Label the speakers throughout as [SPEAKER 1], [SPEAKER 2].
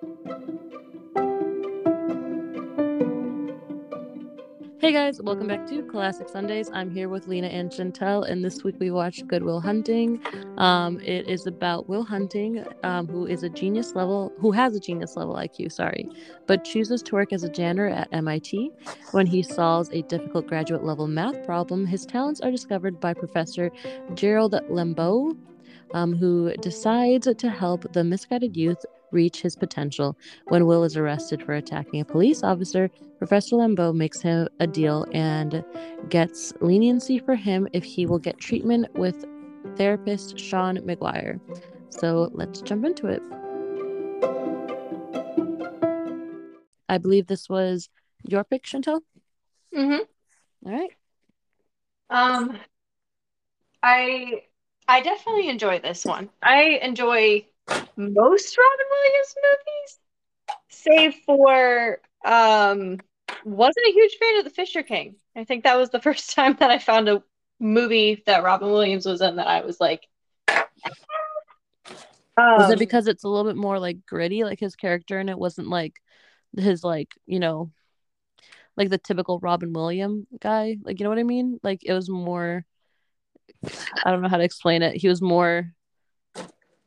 [SPEAKER 1] Hey guys, welcome back to Classic Sundays. I'm here with Lena and Chantel, and this week we watched Good Will Hunting. Um, it is about Will Hunting, um, who is a genius level, who has a genius level IQ, sorry, but chooses to work as a janitor at MIT. When he solves a difficult graduate level math problem, his talents are discovered by Professor Gerald Lambeau, um, who decides to help the misguided youth reach his potential. When Will is arrested for attacking a police officer, Professor Lambeau makes him a deal and gets leniency for him if he will get treatment with therapist Sean Maguire. So let's jump into it. I believe this was your pick, Chantel.
[SPEAKER 2] Mm-hmm.
[SPEAKER 1] All right.
[SPEAKER 2] Um, I I definitely enjoy this one. I enjoy most Robin Williams movies, save for um, wasn't a huge fan of The Fisher King. I think that was the first time that I found a movie that Robin Williams was in that I was like.
[SPEAKER 1] was
[SPEAKER 2] um,
[SPEAKER 1] it because it's a little bit more like gritty, like his character, and it wasn't like his like you know, like the typical Robin Williams guy, like you know what I mean? Like it was more. I don't know how to explain it. He was more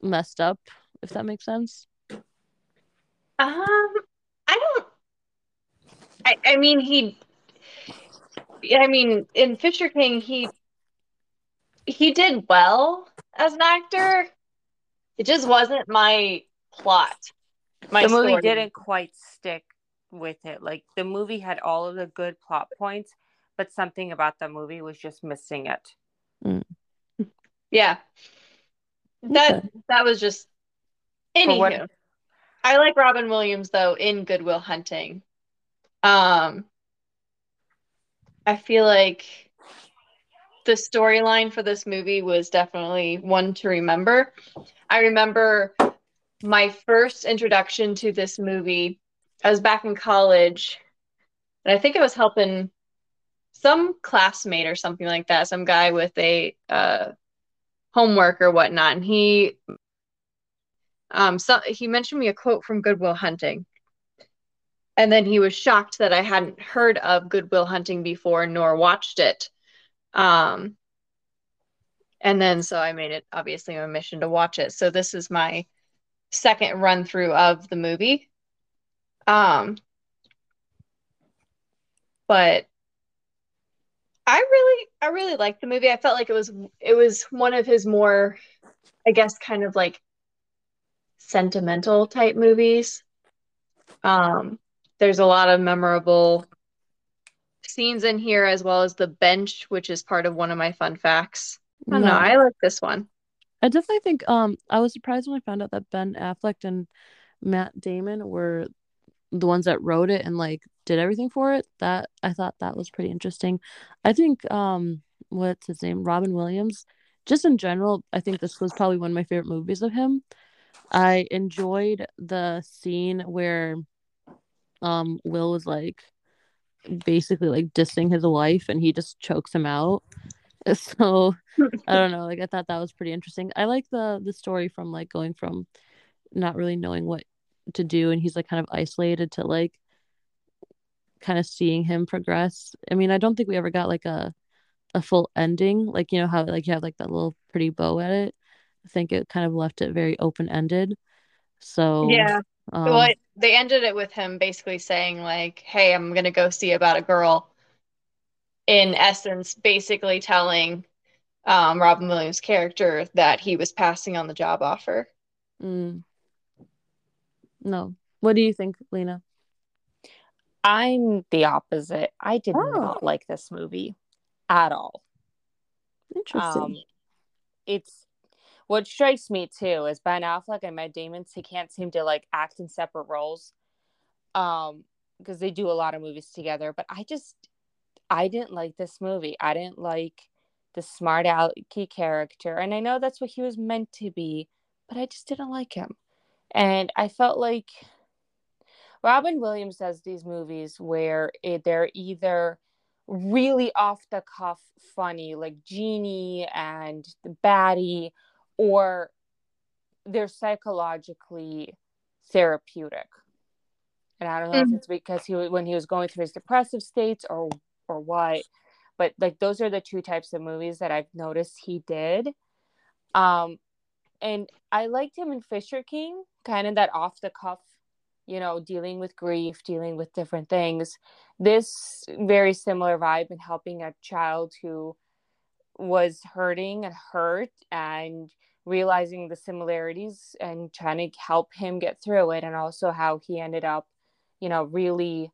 [SPEAKER 1] messed up, if that makes sense.
[SPEAKER 2] Um, I don't. I I mean he. I mean in Fisher King he. He did well as an actor. It just wasn't my plot. My
[SPEAKER 3] the movie
[SPEAKER 2] story.
[SPEAKER 3] didn't quite stick with it. Like the movie had all of the good plot points, but something about the movie was just missing it.
[SPEAKER 2] Yeah. That
[SPEAKER 1] Okay.
[SPEAKER 2] that was just
[SPEAKER 3] For what-
[SPEAKER 2] anywho. I like Robin Williams though in Good Will Hunting. Um I feel like the storyline for this movie was definitely one to remember. I remember my first introduction to this movie. I was back in college, and I think I was helping some classmate or something like that, some guy with a uh, homework or whatnot, and he um so he mentioned me a quote from Good Will Hunting. And then he was shocked that I hadn't heard of Good Will Hunting before nor watched it. Um and then so I made it obviously my mission to watch it. So this is my second run through of the movie. Um but I really I really liked the movie. I felt like it was it was one of his more I guess kind of like sentimental type movies. Um there's a lot of memorable scenes in here as well as the bench which is part of one of my fun facts. I don't know.
[SPEAKER 1] No.
[SPEAKER 2] I like this one.
[SPEAKER 1] I definitely think um I was surprised when I found out that Ben Affleck and Matt Damon were the ones that wrote it and like did everything for it. That I thought that was pretty interesting. I think um what's his name? Robin Williams. Just in general, I think this was probably one of my favorite movies of him. I enjoyed the scene where um Will was like basically like dissing his wife and he just chokes him out. So I don't know. Like I thought that was pretty interesting. I like the the story from like going from not really knowing what to do and he's like kind of isolated to like kind of seeing him progress. I mean, I don't think we ever got like a a full ending. Like you know how like you have like that little pretty bow at it. I think it kind of left it very open ended. So
[SPEAKER 2] Yeah.
[SPEAKER 1] um,
[SPEAKER 2] Well, it- they ended it with him basically saying like, "Hey, I'm gonna go see about a girl." In essence, basically telling um, Robin Williams' character that he was passing on the job offer.
[SPEAKER 1] mm. no. What do you think, Lena?
[SPEAKER 3] I'm the opposite. I did
[SPEAKER 1] Oh.
[SPEAKER 3] not like this movie at all.
[SPEAKER 1] Interesting.
[SPEAKER 3] Um, it's what strikes me too is Ben Affleck and Matt Damon. They can't seem to like act in separate roles, um, because they do a lot of movies together. But I just, I didn't like this movie. I didn't like the smart alecky character, and I know that's what he was meant to be, but I just didn't like him, and I felt like Robin Williams does these movies where it, they're either really off the cuff funny, like Genie and the Baddie, or they're psychologically therapeutic. And I don't know
[SPEAKER 2] Mhm.
[SPEAKER 3] if it's because he when he was going through his depressive states or or what, but like those are the two types of movies that I've noticed he did. Um, and I liked him in Fisher King, kind of that off the cuff, you know, dealing with grief, dealing with different things. This very similar vibe in helping a child who was hurting and hurt and realizing the similarities and trying to help him get through it and also how he ended up you know really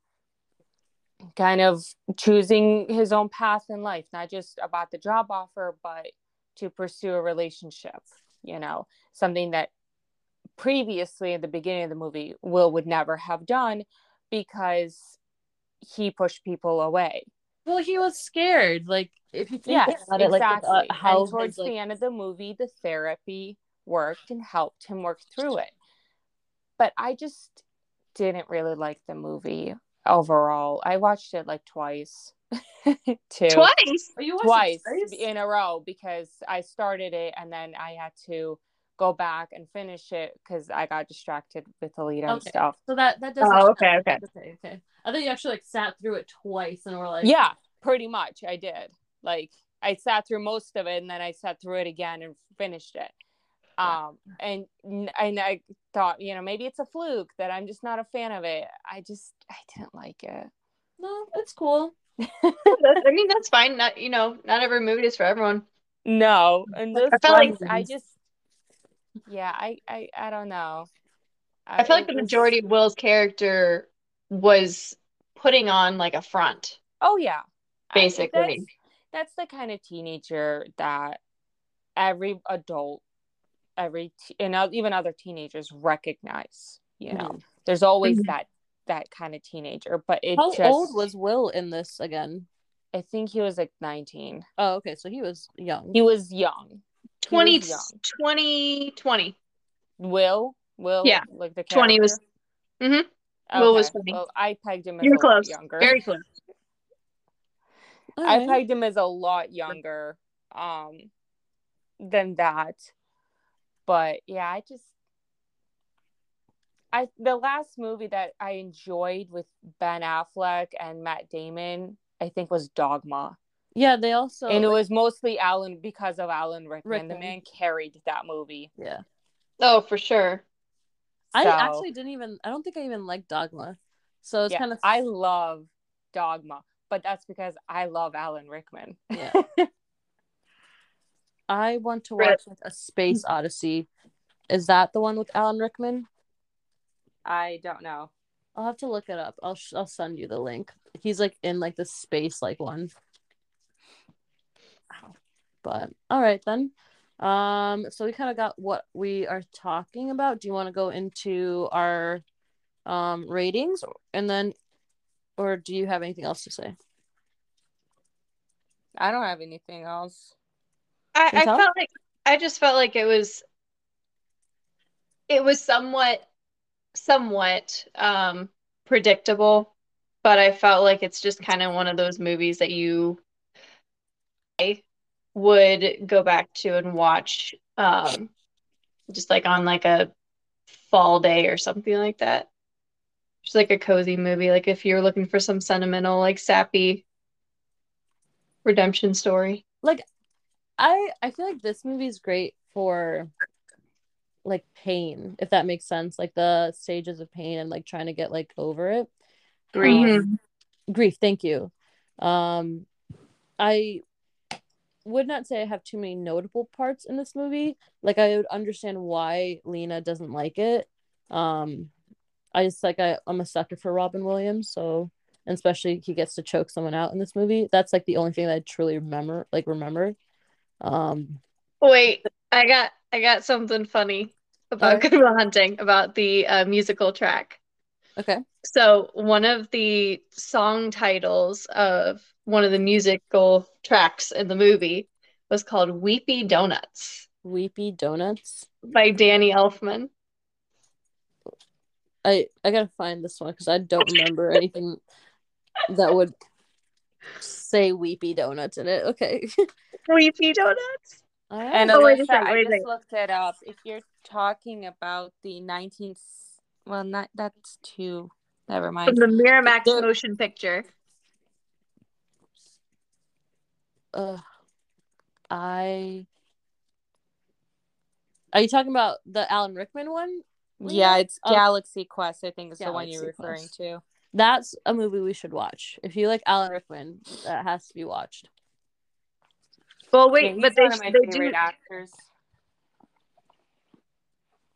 [SPEAKER 3] kind of choosing his own path in life not just about the job offer but to pursue a relationship you know something that previously at the beginning of the movie will would never have done because he pushed people away
[SPEAKER 1] Well, he was scared. Like if you think
[SPEAKER 3] Yes,
[SPEAKER 1] about it, like
[SPEAKER 3] exactly.
[SPEAKER 1] uh, how
[SPEAKER 3] and towards
[SPEAKER 1] his, like,
[SPEAKER 3] the end of the movie, the therapy worked and helped him work through it. But I just didn't really like the movie overall. I watched it like twice, too.
[SPEAKER 2] Twice.
[SPEAKER 1] You
[SPEAKER 3] Twice
[SPEAKER 1] twice?
[SPEAKER 3] in a row because I started it and then I had to go back and finish it because I got distracted with Alita and
[SPEAKER 1] Okay.
[SPEAKER 3] stuff.
[SPEAKER 1] So that that doesn't.
[SPEAKER 2] Oh, okay, okay.
[SPEAKER 1] okay, okay. I think you actually like sat through it twice and were like,
[SPEAKER 3] Yeah, pretty much. I did. Like I sat through most of it and then I sat through it again and finished it. Um and and I thought, you know, maybe it's a fluke that I'm just not a fan of it. I just I didn't like it.
[SPEAKER 1] no, that's cool.
[SPEAKER 2] I mean, that's fine. Not you know, not every movie is for everyone.
[SPEAKER 3] No, and
[SPEAKER 1] Like,
[SPEAKER 2] I felt like-
[SPEAKER 3] I just yeah, I I I don't know.
[SPEAKER 2] I feel like the majority of Will's character was putting on like a front.
[SPEAKER 3] Oh yeah,
[SPEAKER 2] Basically.
[SPEAKER 3] that's, that's the kind of teenager that every adult, every t- and even other teenagers recognize. You know, there's always
[SPEAKER 2] Mhm.
[SPEAKER 3] that that kind of teenager. But it
[SPEAKER 1] How
[SPEAKER 3] just,
[SPEAKER 1] old was Will in this again?
[SPEAKER 3] I think he was like 19.
[SPEAKER 1] Oh, okay, so he was young.
[SPEAKER 3] He was young. He
[SPEAKER 2] 20,
[SPEAKER 3] was young.
[SPEAKER 2] 2020.
[SPEAKER 3] Will, Will,
[SPEAKER 2] Yeah.
[SPEAKER 3] like the
[SPEAKER 2] 20 was-
[SPEAKER 3] character?
[SPEAKER 2] Mhm. Will was
[SPEAKER 3] Okay,
[SPEAKER 2] 20.
[SPEAKER 3] Well, I pegged him as
[SPEAKER 2] You were
[SPEAKER 3] a lot younger.
[SPEAKER 2] Very close.
[SPEAKER 3] I pegged him as a lot younger um than that. But yeah, I just I the last movie that I enjoyed with Ben Affleck and Matt Damon, I think was Dogma.
[SPEAKER 1] Yeah, they also
[SPEAKER 3] and it was mostly Alan because of Alan Rickman. The
[SPEAKER 1] Rickman.
[SPEAKER 3] man carried that movie.
[SPEAKER 1] yeah.
[SPEAKER 2] Oh, for sure.
[SPEAKER 1] I
[SPEAKER 3] So,
[SPEAKER 1] actually didn't even. I don't think I even like Dogma. So it's
[SPEAKER 3] yeah,
[SPEAKER 1] kind of.
[SPEAKER 3] I love Dogma, but that's because I love Alan Rickman.
[SPEAKER 1] Yeah. I want to watch like a Space Odyssey. Is that the one with Alan Rickman?
[SPEAKER 3] I don't know.
[SPEAKER 1] I'll have to look it up. I'll sh- I'll send you the link. He's like in like the space like one. But all right then. Um so we kind of got what we are talking about. Do you want to go into our um ratings and then or do you have anything else to say?
[SPEAKER 3] I don't have anything else.
[SPEAKER 2] I, I felt like I just felt like it was it was somewhat somewhat um predictable, but I felt like it's just kind of one of those movies that you would go back to and watch um just like on like a fall day or something like that. Just like a cozy movie, like if you're looking for some sentimental, like sappy redemption story.
[SPEAKER 1] Like I I feel like this movie is great for like pain, if that makes sense. Like the stages of pain and like trying to get like over it.
[SPEAKER 2] Grief.
[SPEAKER 1] Um, grief, thank you. Um I would not say I have too many notable parts in this movie. Like I would understand why Lena doesn't like it. Um I just like I, I'm a sucker for Robin Williams, so and especially he gets to choke someone out in this movie. That's like the only thing that I truly remember like remember. Um
[SPEAKER 2] Wait, I got I got something funny about
[SPEAKER 1] Okay.
[SPEAKER 2] Good Will Hunting about the uh, musical track.
[SPEAKER 1] Okay.
[SPEAKER 2] So one of the song titles of one of the musical tracks in the movie was called "Weepy Donuts"
[SPEAKER 1] Weepy Donuts.
[SPEAKER 2] by Danny Elfman.
[SPEAKER 1] I I gotta find this one because I don't remember anything that would say weepy donuts in it. Okay.
[SPEAKER 2] Weepy Donuts.
[SPEAKER 3] And
[SPEAKER 2] Oh, wait a
[SPEAKER 3] Alyssa,
[SPEAKER 2] second,
[SPEAKER 3] I just looked it up. If you're talking about the 19 Well, not that's too. Never mind.
[SPEAKER 2] From the Miramax motion picture.
[SPEAKER 1] Ugh. I. Are you talking about the Alan Rickman one?
[SPEAKER 3] Yeah, it's
[SPEAKER 1] Oh.
[SPEAKER 3] Galaxy Quest. I think is the one you're referring
[SPEAKER 1] Quest.
[SPEAKER 3] to.
[SPEAKER 1] That's a movie we should watch. If you like Alan Rickman, that has to be watched.
[SPEAKER 2] Well,
[SPEAKER 3] Yeah,
[SPEAKER 2] wait,
[SPEAKER 3] he's
[SPEAKER 2] but they
[SPEAKER 3] one of my
[SPEAKER 2] they
[SPEAKER 3] favorite
[SPEAKER 2] do
[SPEAKER 3] actors.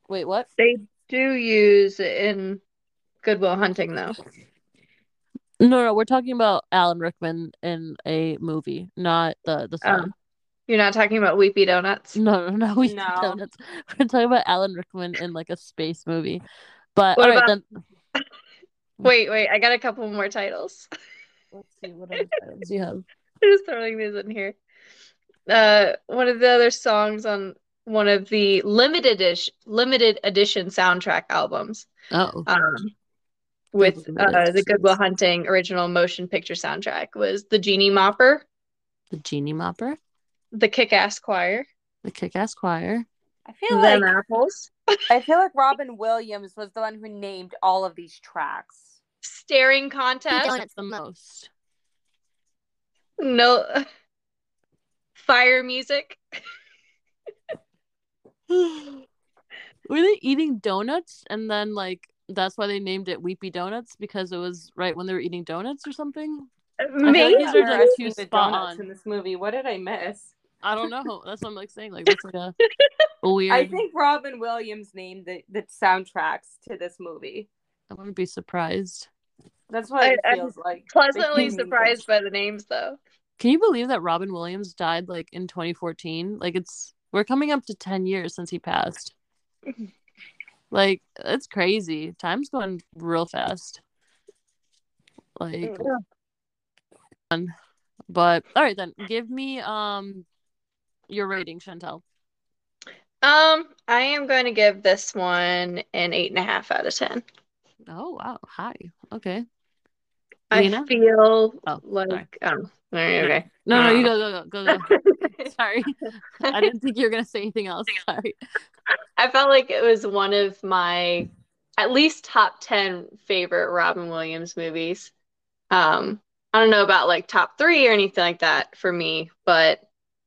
[SPEAKER 1] Wait, what?
[SPEAKER 2] they do use in Good Will Hunting though.
[SPEAKER 1] No, no, we're talking about Alan Rickman in a movie, not the the song.
[SPEAKER 2] Um, you're not talking about Weepy Donuts.
[SPEAKER 1] No, no, no. We
[SPEAKER 3] No.
[SPEAKER 1] don't. We're talking about Alan Rickman in like a space movie. But
[SPEAKER 2] What
[SPEAKER 1] all right,
[SPEAKER 2] about-
[SPEAKER 1] then
[SPEAKER 2] Wait, wait, I got a couple more titles.
[SPEAKER 1] let's see what other titles you have.
[SPEAKER 2] I'm just throwing these in here. Uh, one of the other songs on one of the limited edition limited edition soundtrack albums.
[SPEAKER 1] Oh,
[SPEAKER 2] Um, with uh, the
[SPEAKER 1] editions.
[SPEAKER 2] Good Will Hunting original motion picture soundtrack was the Genie Mopper,
[SPEAKER 1] the Genie Mopper,
[SPEAKER 2] the Kick-Ass Choir,
[SPEAKER 1] the Kick-Ass Choir.
[SPEAKER 3] I feel
[SPEAKER 2] Them
[SPEAKER 3] like
[SPEAKER 2] Apples,
[SPEAKER 3] I feel like Robin Williams was the one who named all of these tracks.
[SPEAKER 2] Staring Contest,
[SPEAKER 1] That's the most.
[SPEAKER 2] no Fire Music.
[SPEAKER 1] Were they eating donuts and then like that's why they named it Weepy Donuts because it was right when they were eating donuts or something? Uh,
[SPEAKER 2] maybe
[SPEAKER 1] like these are, like,
[SPEAKER 3] I've
[SPEAKER 1] too
[SPEAKER 3] the
[SPEAKER 1] spot
[SPEAKER 3] donuts
[SPEAKER 1] on.
[SPEAKER 3] in this movie. What did I miss?
[SPEAKER 1] I don't know. That's what I'm like saying. Like that's like a, a weird.
[SPEAKER 3] I think Robin Williams named the, the soundtracks to this movie.
[SPEAKER 1] I wouldn't be surprised.
[SPEAKER 3] That's what
[SPEAKER 2] I-
[SPEAKER 3] it
[SPEAKER 2] I'm
[SPEAKER 3] feels like.
[SPEAKER 2] pleasantly surprised by the names though.
[SPEAKER 1] Can you believe that Robin Williams died like in 2014? Like it's we're coming up to 10 years since he passed. like it's crazy. Time's going real fast. Like but all right then, give me um your rating, Chantel.
[SPEAKER 2] Um, I am going to give this one an eight and a half out of ten.
[SPEAKER 1] Oh wow, hi. Okay.
[SPEAKER 2] I
[SPEAKER 1] Lena?
[SPEAKER 2] feel
[SPEAKER 1] Oh,
[SPEAKER 2] like um okay.
[SPEAKER 1] No, no, you go, go, go, go, go. Sorry. I didn't think you were gonna say anything else. Sorry.
[SPEAKER 2] I felt like it was one of my at least top 10 favorite Robin Williams movies. Um, I don't know about like top three or anything like that for me, but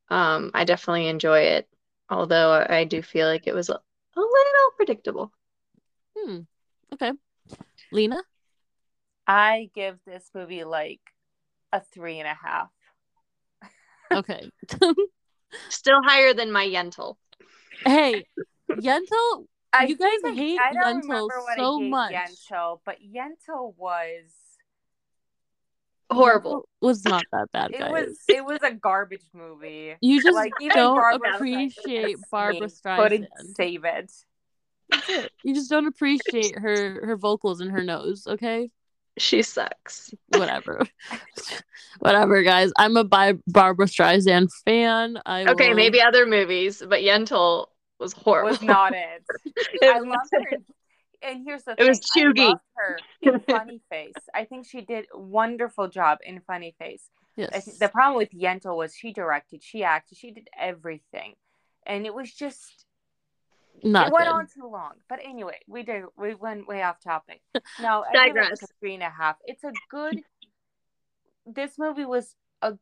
[SPEAKER 2] um, I definitely enjoy it. Although I I do feel like it was a, a little predictable.
[SPEAKER 1] Hmm. Okay. Lena?
[SPEAKER 3] I give this movie like a three and a half.
[SPEAKER 1] Okay.
[SPEAKER 2] Still higher than my Yentl.
[SPEAKER 1] hey, Yentl,
[SPEAKER 3] I
[SPEAKER 1] You guys
[SPEAKER 3] think I-
[SPEAKER 1] hate
[SPEAKER 3] I don't
[SPEAKER 1] Yentl
[SPEAKER 3] remember what I
[SPEAKER 1] so much.
[SPEAKER 3] Yentl, but Yentl was
[SPEAKER 2] Horrible.
[SPEAKER 1] Yentl was not that bad,
[SPEAKER 3] it
[SPEAKER 1] guys.
[SPEAKER 3] was it was a garbage movie.
[SPEAKER 1] You just
[SPEAKER 3] like
[SPEAKER 1] don't
[SPEAKER 3] Barbra
[SPEAKER 1] appreciate
[SPEAKER 3] Streisand
[SPEAKER 1] Barbra
[SPEAKER 3] couldn't
[SPEAKER 1] Streisand.
[SPEAKER 3] save it.
[SPEAKER 1] That's it. You just don't appreciate her her vocals and her nose, okay?
[SPEAKER 2] She sucks.
[SPEAKER 1] Whatever. Whatever, guys. I'm a Bi- Barbra Streisand fan. I
[SPEAKER 2] Okay,
[SPEAKER 1] will-
[SPEAKER 2] maybe other movies, but Yentl was horrible.
[SPEAKER 3] Was not it.
[SPEAKER 2] It
[SPEAKER 3] I
[SPEAKER 2] was-
[SPEAKER 3] love her. And here's the
[SPEAKER 2] It
[SPEAKER 3] thing.
[SPEAKER 2] was
[SPEAKER 3] I
[SPEAKER 2] Chugi.
[SPEAKER 3] love her in Funny Face. I think she did a wonderful job in Funny Face.
[SPEAKER 1] Yes.
[SPEAKER 3] the problem with Yentl was she directed, she acted, she did everything, and it was just
[SPEAKER 1] Not
[SPEAKER 3] it went
[SPEAKER 1] good.
[SPEAKER 3] on too long. But anyway, we did we went way off topic. No, I give it
[SPEAKER 2] Digress.
[SPEAKER 3] a three and a half. It's a good. This movie was a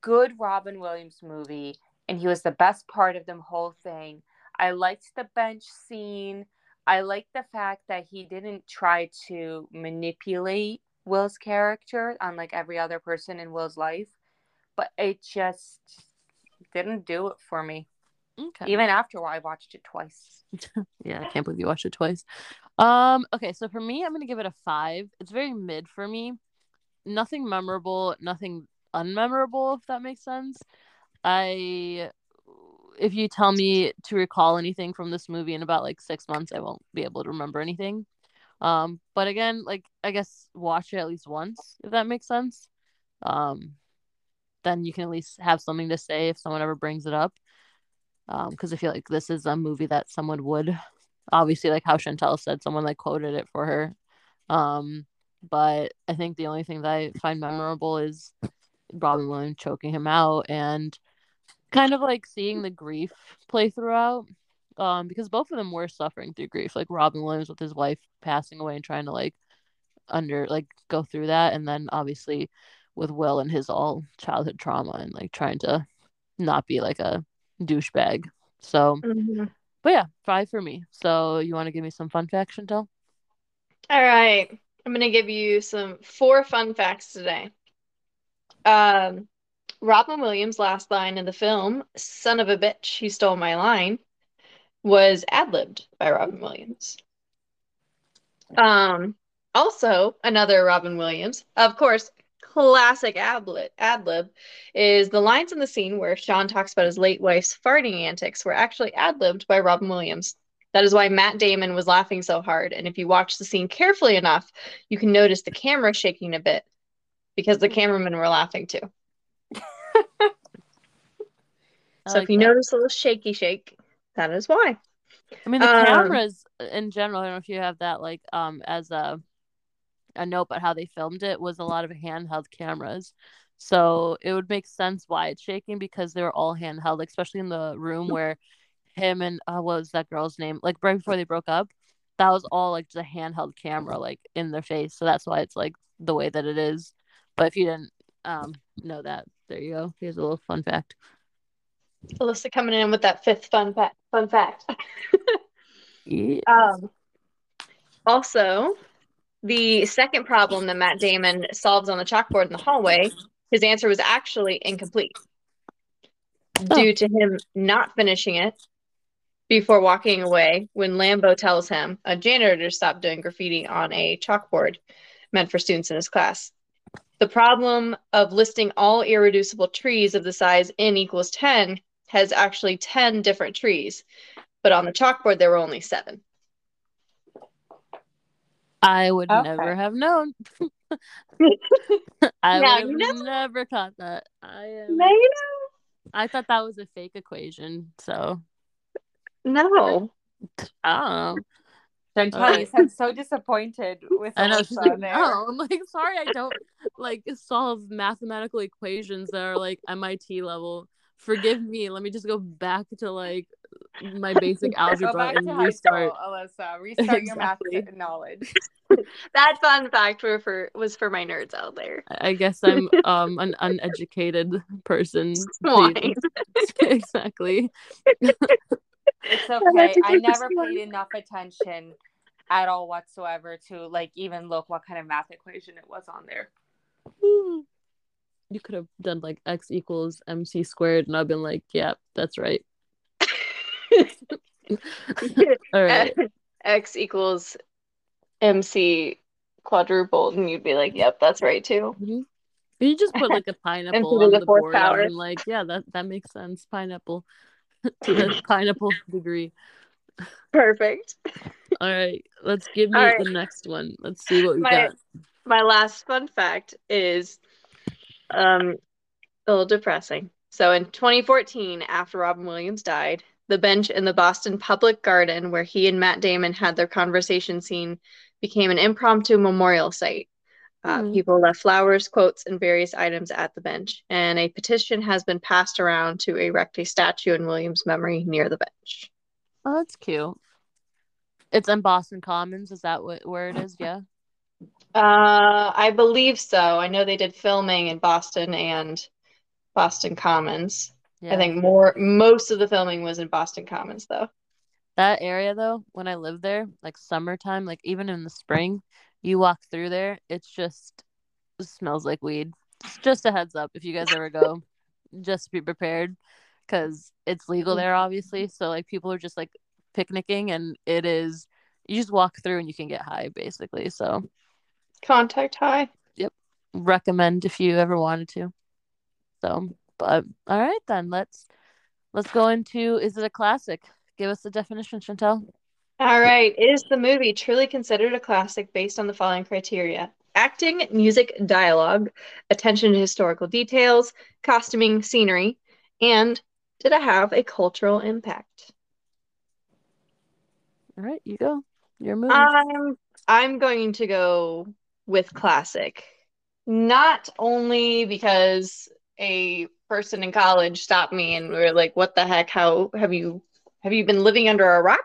[SPEAKER 3] good Robin Williams movie, and he was the best part of the whole thing. I liked the bench scene. I liked the fact that he didn't try to manipulate Will's character, unlike every other person in Will's life. But it just didn't do it for me.
[SPEAKER 1] Okay.
[SPEAKER 3] Even after I watched it twice.
[SPEAKER 1] Yeah, I can't believe you watched it twice. Um, okay, so for me, I'm gonna give it a five. It's very mid for me. Nothing memorable, nothing unmemorable, if that makes sense. I if you tell me to recall anything from this movie in about like six months, I won't be able to remember anything. Um, but again, like I guess watch it at least once, if that makes sense. Um, then you can at least have something to say if someone ever brings it up. Um, because I feel like this is a movie that someone would obviously like how Chantel said, someone like quoted it for her. Um, but I think the only thing that I find memorable is Robin Williams choking him out and kind of like seeing the grief play throughout. um because both of them were suffering through grief like robin williams with his wife passing away and trying to like under like go through that and then obviously with will and his all childhood trauma and like trying to not be like a douchebag so
[SPEAKER 2] Mhm.
[SPEAKER 1] but yeah five for me so you want to give me some fun facts Chantel?
[SPEAKER 2] All right. I'm going to give you some four fun facts today. Um, Robin Williams' last line in the film, son of a bitch, he stole my line, was ad-libbed by Robin Williams. Um, also, another Robin Williams, of course, classic ad-lib, ad-lib, is the lines in the scene where Sean talks about his late wife's farting antics were actually ad-libbed by Robin Williams. That is why Matt Damon was laughing so hard. And if you watch the scene carefully enough, you can notice the camera shaking a bit because the cameramen were laughing too. So
[SPEAKER 1] like
[SPEAKER 2] if you
[SPEAKER 1] that.
[SPEAKER 2] notice a little shaky shake, that is why.
[SPEAKER 1] I mean, the
[SPEAKER 2] Um,
[SPEAKER 1] cameras in general. I don't know if you have that like um as a a note, but how they filmed it was a lot of handheld cameras. So it would make sense why it's shaking because they were all handheld, like, especially in the room where him and uh, what was that girl's name? Like right before they broke up, that was all like just a handheld camera, like in their face. So that's why it's like the way that it is. But if you didn't um know that, there you go. Here's a little fun fact.
[SPEAKER 2] Alyssa coming in with that fifth fun fact. Fun fact.
[SPEAKER 1] Yeah.
[SPEAKER 2] Um, also, the second problem that Matt Damon solves on the chalkboard in the hallway, his answer was actually incomplete oh. due to him not finishing it before walking away when Lambeau tells him a janitor stopped doing graffiti on a chalkboard meant for students in his class. The problem of listing all irreducible trees of the size n equals 10 has actually 10 different trees, but on the chalkboard there were only seven.
[SPEAKER 1] I would
[SPEAKER 3] Okay.
[SPEAKER 1] never have known. I
[SPEAKER 2] Now
[SPEAKER 1] would
[SPEAKER 2] you
[SPEAKER 1] have never caught that. I am.
[SPEAKER 2] Now you
[SPEAKER 1] I thought that was a fake equation. So
[SPEAKER 2] know. No.
[SPEAKER 1] I um,
[SPEAKER 3] don't you sound so disappointed with
[SPEAKER 1] I know she's like,
[SPEAKER 3] there.
[SPEAKER 1] no. I'm like, sorry, I don't like solve mathematical equations that are like MIT level. Forgive me. Let me just go back to like my basic algebra and
[SPEAKER 3] to high
[SPEAKER 1] restart.
[SPEAKER 3] school, Alyssa. Restart your math knowledge.
[SPEAKER 2] That fun fact were for was for my nerds out there.
[SPEAKER 1] I I guess I'm um an uneducated person. Exactly.
[SPEAKER 3] It's okay. I never paid enough attention at all whatsoever to like even look what kind of math equation it was on there.
[SPEAKER 1] You could have done like x equals mc squared, and I've been like, yeah, that's right. All right.
[SPEAKER 2] X equals MC quadrupled, and you'd be like, "Yep, that's right too."
[SPEAKER 1] Mhm. You just put like a pineapple on
[SPEAKER 2] the
[SPEAKER 1] the board.
[SPEAKER 2] power.
[SPEAKER 1] I'm like, yeah, that that makes sense. Pineapple to the pineapple degree.
[SPEAKER 2] Perfect.
[SPEAKER 1] All right, let's give me
[SPEAKER 2] right.
[SPEAKER 1] the next one. Let's see what we
[SPEAKER 2] My-
[SPEAKER 1] got.
[SPEAKER 2] My last fun fact is um a little depressing. So in 2014, after Robin Williams died, the bench in the Boston Public Garden where he and Matt Damon had their conversation scene became an impromptu memorial site. Uh,
[SPEAKER 1] Hmm.
[SPEAKER 2] People left flowers, quotes, and various items at the bench, and a petition has been passed around to erect a statue in Williams' memory near the bench.
[SPEAKER 1] Oh, that's cute. It's in Boston Commons. Is that what, where it is? Yeah.
[SPEAKER 2] Uh, I believe so. I know they did filming in Boston and Boston Commons.
[SPEAKER 1] Yeah.
[SPEAKER 2] I think more most of the filming was in Boston Commons though.
[SPEAKER 1] That area though, when I lived there, like summertime, like even in the spring, you walk through there, it's just it smells like weed. Just a heads up if you guys ever go, just be prepared because it's legal there obviously. So like people are just like picnicking and it is you just walk through and you can get high basically. So
[SPEAKER 2] Contact high. Yep.
[SPEAKER 1] Recommend if you ever wanted to. So, but all right then, let's let's go into is it a classic? Give us the definition, Chantel.
[SPEAKER 2] All right. Is the movie truly considered a classic based on the following criteria? Acting, music, dialogue, attention to historical details, costuming, scenery, and did it have a cultural impact?
[SPEAKER 1] All right, you go. Your movie.
[SPEAKER 2] I'm um, I'm going to go with classic. Not only because a person in college stopped me and we were like, "What the heck? How have you have you been living under a rock?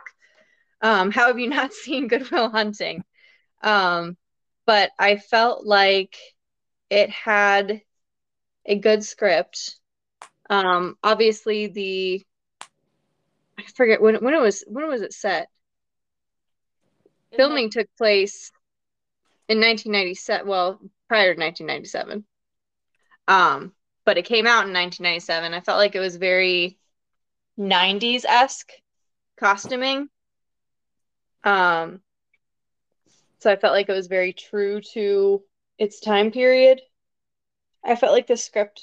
[SPEAKER 2] Um, how have you not seen Good Will Hunting? Um, but I felt like it had a good script. Um, obviously the I forget when when it was when was it set? Filming took place in 1997. Well, prior to 1997. Um, but it came out in 1997. I felt like it was very 90s esque costuming. Um, so I felt like it was very true to its time period. I felt like the script,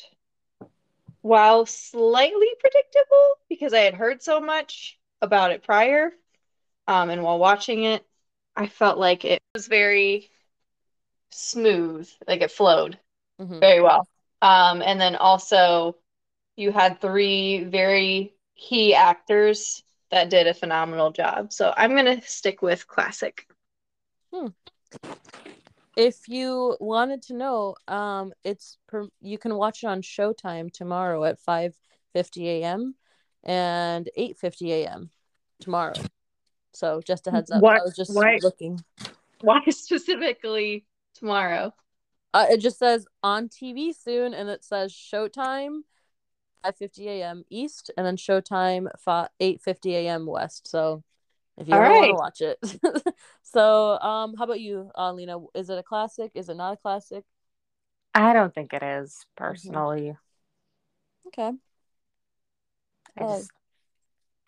[SPEAKER 2] while slightly predictable, because I had heard so much about it prior, um, and while watching it, I felt like it was very smooth, like it flowed mm-hmm. very well. Um, and then also, you had three very key actors that did a phenomenal job. So I'm going to stick with classic.
[SPEAKER 1] Hmm. If you wanted to know, um, it's per- you can watch it on Showtime tomorrow at 5:50 a.m. and 8:50 a.m. tomorrow. So just a heads up. What, I was just why, looking.
[SPEAKER 2] Why specifically tomorrow?
[SPEAKER 1] Uh, it just says on TV soon, and it says Showtime, 5:50 a.m. East, and then Showtime 8:50 a.m. West. So if you All ever right. want to watch it. so, um, how about you, uh, Lena? Is it a classic? Is it not a classic?
[SPEAKER 3] I don't think it is mm-hmm. personally.
[SPEAKER 1] Okay.
[SPEAKER 3] I just,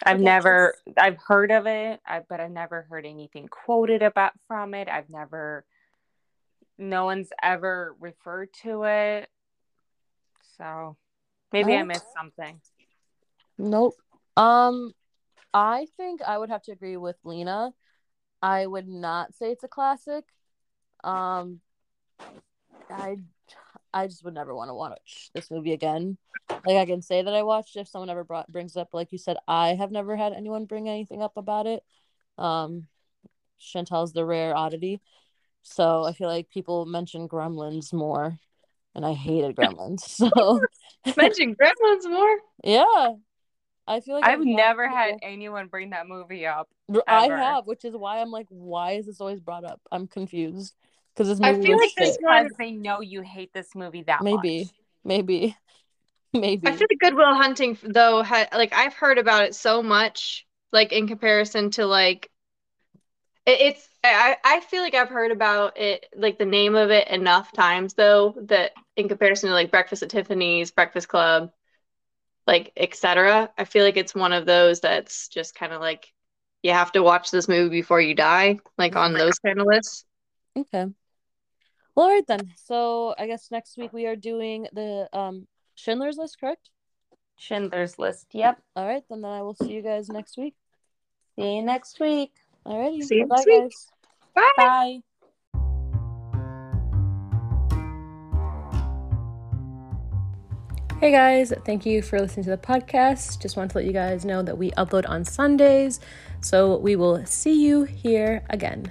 [SPEAKER 3] I've never I've heard of it, I, but I've never heard anything quoted about from it. I've never no one's ever referred to it. So maybe I missed something.
[SPEAKER 1] Nope. Um I think I would have to agree with Lena. I would not say it's a classic. Um I I just would never want to watch this movie again. Like I can say that I watched if someone ever brought brings up like you said I have never had anyone bring anything up about it. Um Chantel's the rare oddity. So I feel like people mention Gremlins more, and I hated Gremlins. So
[SPEAKER 2] mention Gremlins more.
[SPEAKER 1] Yeah, I feel like
[SPEAKER 3] I've, never had anyone bring that movie up.
[SPEAKER 1] Ever. I have, which is why I'm like, why is this always brought up? I'm confused because this movie.
[SPEAKER 3] I feel like this because they know you hate this movie that
[SPEAKER 1] maybe,
[SPEAKER 3] much.
[SPEAKER 1] maybe, maybe.
[SPEAKER 2] I feel like Good Will Hunting though, had like I've heard about it so much, like in comparison to like it, it's I, I feel like I've heard about it, like the name of it enough times though, that in comparison to like Breakfast at Tiffany's, Breakfast Club, like etc. I feel like it's one of those that's just kind of like you have to watch this movie before you die, like on those kind of lists.
[SPEAKER 1] Okay. Well, all right then. So I guess next week we are doing the um Schindler's List, correct?
[SPEAKER 3] Schindler's List. Yep.
[SPEAKER 1] All right, then, then I will see you guys next week.
[SPEAKER 3] See you next week.
[SPEAKER 1] Alrighty.
[SPEAKER 2] See you Bye, guys.
[SPEAKER 3] Bye. Bye.
[SPEAKER 1] Hey guys, thank you for listening to the podcast. Just want to let you guys know that we upload on Sundays. So we will see you here again.